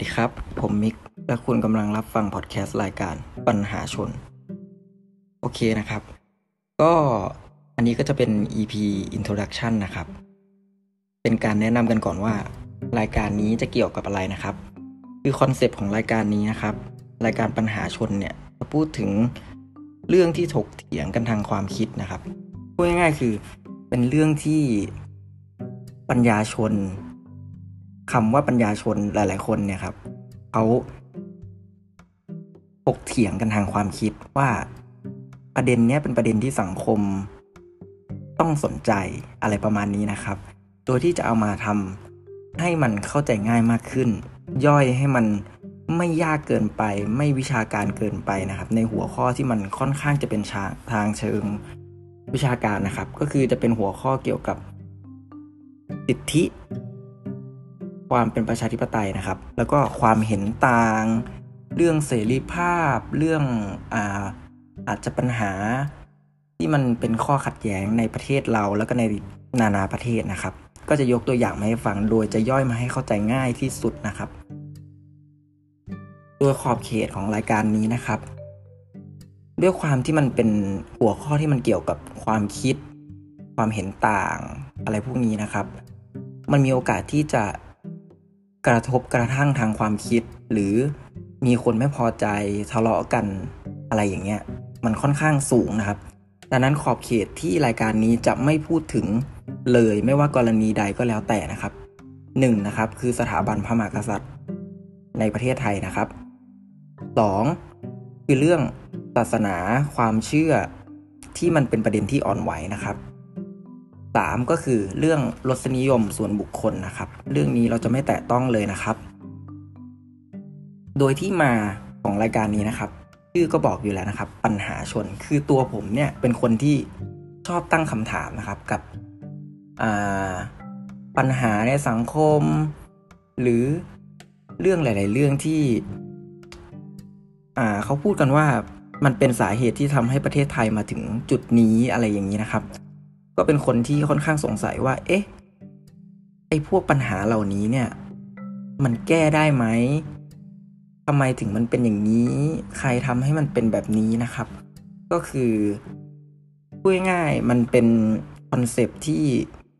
ดีครับ ผมมิก และคุณกำลังรับฟังพอดแคสต์รายการปัญหาชน โอเคนะครับ ก็อันนี้ก็จะเป็น EP introduction นะครับ เป็นการแนะนำกันก่อนว่า รายการนี้จะเกี่ยวกับอะไรนะครับ คือคอนเซปต์ของรายการนี้นะครับ รายการปัญหาชนเนี่ยจะพูดถึงเรื่องที่ถกเถียงกันทางความคิดนะครับ พูดง่ายๆคือเป็นเรื่องที่ปัญญาชน คำว่าปัญญาชนหลาย ๆ คนเนี่ยครับเขาปกเถียงกันทางความคิดว่าประเด็นเนี้ยเป็นประเด็นที่สังคมต้องสนใจอะไรประมาณนี้นะครับ โดยที่จะเอามาทำให้มันเข้าใจง่ายมากขึ้น ย่อยให้มันไม่ยากเกินไป ไม่วิชาการเกินไปนะครับ ในหัวข้อที่มันค่อนข้างจะเป็นทางเชิงวิชาการนะครับ ก็คือจะเป็นหัวข้อเกี่ยวกับสิทธิ ความเป็นประชาธิปไตยนะครับ แล้วก็ความเห็นต่าง เรื่องเสรีภาพ เรื่องอาอาจจะปัญหาที่มันเป็นข้อขัดแย้งในประเทศเราแล้วก็ในนานาประเทศนะครับ ก็จะยกตัวอย่างมาให้ฟังโดยจะย่อยมาให้เข้าใจง่ายที่สุดนะครับโดยขอบเขตของรายการนี้นะครับ ด้วยความที่มันเป็นหัวข้อที่มันเกี่ยวกับความคิด ความเห็นต่าง อะไรพวกนี้นะครับ มันมีโอกาสที่จะ กระทบกระทั่งทางความคิด หรือมีคนไม่พอใจทะเลาะกันอะไรอย่างเงี้ยมันค่อนข้างสูงนะครับ ดังนั้นขอบเขตที่รายการนี้จะไม่พูดถึงเลยไม่ว่ากรณีใดก็แล้วแต่นะครับหนึ่งนะครับคือสถาบันพระมหากษัตริย์ ในประเทศไทยนะครับสองคือเรื่องศาสนาความเชื่อที่มันเป็นประเด็นที่อ่อนไหวนะครับ 3 ก็คือเรื่องรสนิยมส่วนบุคคลนะครับ เรื่องนี้เราจะไม่แตะต้องเลยนะครับ โดยที่มาของรายการนี้นะครับชื่อก็บอกอยู่แล้วนะครับ ปัญหาชนคือตัวผมเนี่ยเป็นคนที่ชอบตั้งคำถามนะครับกับปัญหาในสังคม หรือเรื่องหลาย ๆ เรื่องที่เขาพูดกันว่ามันเป็นสาเหตุที่ทำให้ประเทศไทยมาถึงจุดนี้อะไรอย่างนี้นะครับ ก็เป็นคนที่ค่อนข้างสงสัยว่า เอ๊ะ ไอ้พวกปัญหาเหล่านี้เนี่ย มันแก้ได้ไหมทำไมถึงมันเป็นอย่างนี้ ใครทำให้มันเป็นแบบนี้นะครับ ก็คือพูดง่ายๆมันเป็นคอนเซปที่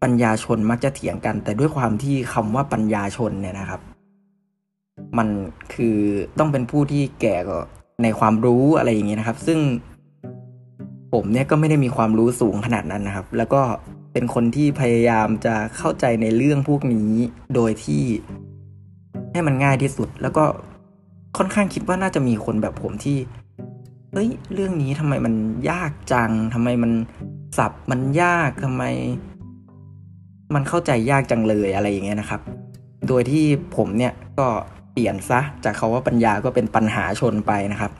ปัญญาชนมักจะเถียงกัน แต่ด้วยความที่คำว่าปัญญาชนเนี่ยนะครับ มันคือต้องเป็นผู้ที่แก่กว่าในความรู้อะไรอย่างเงี้ยนะครับ ซึ่ง ผมเนี่ยก็ไม่ได้มีความรู้สูงขนาดนั้นนะครับ แล้วก็เป็นคนที่พยายามจะเข้าใจในเรื่องพวกนี้โดยที่ให้มันง่ายที่สุด แล้วก็ค่อนข้างคิดว่าน่าจะมีคนแบบผมที่เฮ้ยเรื่องนี้ทำไมมันยากจังทำไมมันสับมันยากทำไม มันเข้าใจยากจังเลยอะไรอย่างเงี้ยนะครับ โดยที่ผมเนี่ยก็เปลี่ยนซะ จากคาว่าปัญญาก็เป็นปัญหาชนไปนะครับ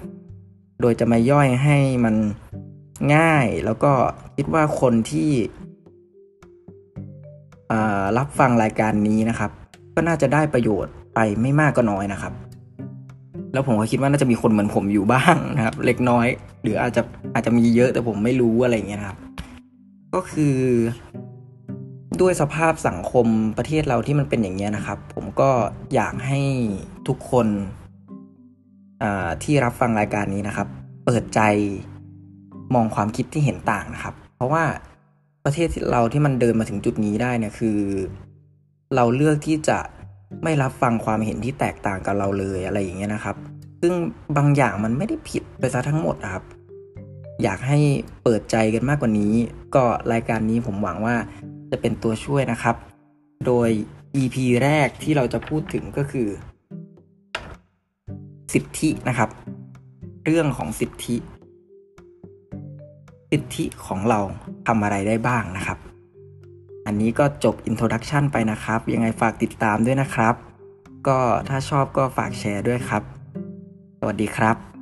โดยจะมาย่อยให้มัน ง่ายแล้วก็คิดว่าคนที่รับฟังรายการนี้นะครับ ก็น่าจะได้ประโยชน์ไปไม่มากก็น้อยนะครับ แล้วผมก็คิดว่าน่าจะมีคนเหมือนผมอยู่บ้างนะครับ เล็กน้อย หรืออาจจะอาจจะมีเยอะแต่ผมไม่รู้อะไรเงี้ยครับ ก็คือด้วยสภาพสังคมประเทศเราที่มันเป็นอย่างเงี้ยนะครับ ผมก็อยากให้ทุกคนที่รับฟังรายการนี้นะครับ เปิดใจ มองความคิดที่เห็นต่างนะครับ เพราะว่าประเทศเราที่มันเดินมาถึงจุดนี้ได้เนี่ยคือ เราเลือกที่จะไม่รับฟังความเห็นที่แตกต่างกับเราเลยอะไรอย่างเงี้ยนะครับ ซึ่งบางอย่างมันไม่ได้ผิดไปซะทั้งหมดครับ อยากให้เปิดใจกันมากกว่านี้ ก็รายการนี้ผมหวังว่าจะเป็นตัวช่วยนะครับ โดย EP แรกที่เราจะพูดถึงก็คือ สิทธินะครับ เรื่องของสิทธิ สิทธิของเราทำอะไรได้บ้างนะครับ อันนี้ก็จบ introduction ไปนะครับ ยังไงฝากติดตามด้วยนะครับ ก็ถ้าชอบก็ฝากแชร์ด้วยครับ สวัสดีครับ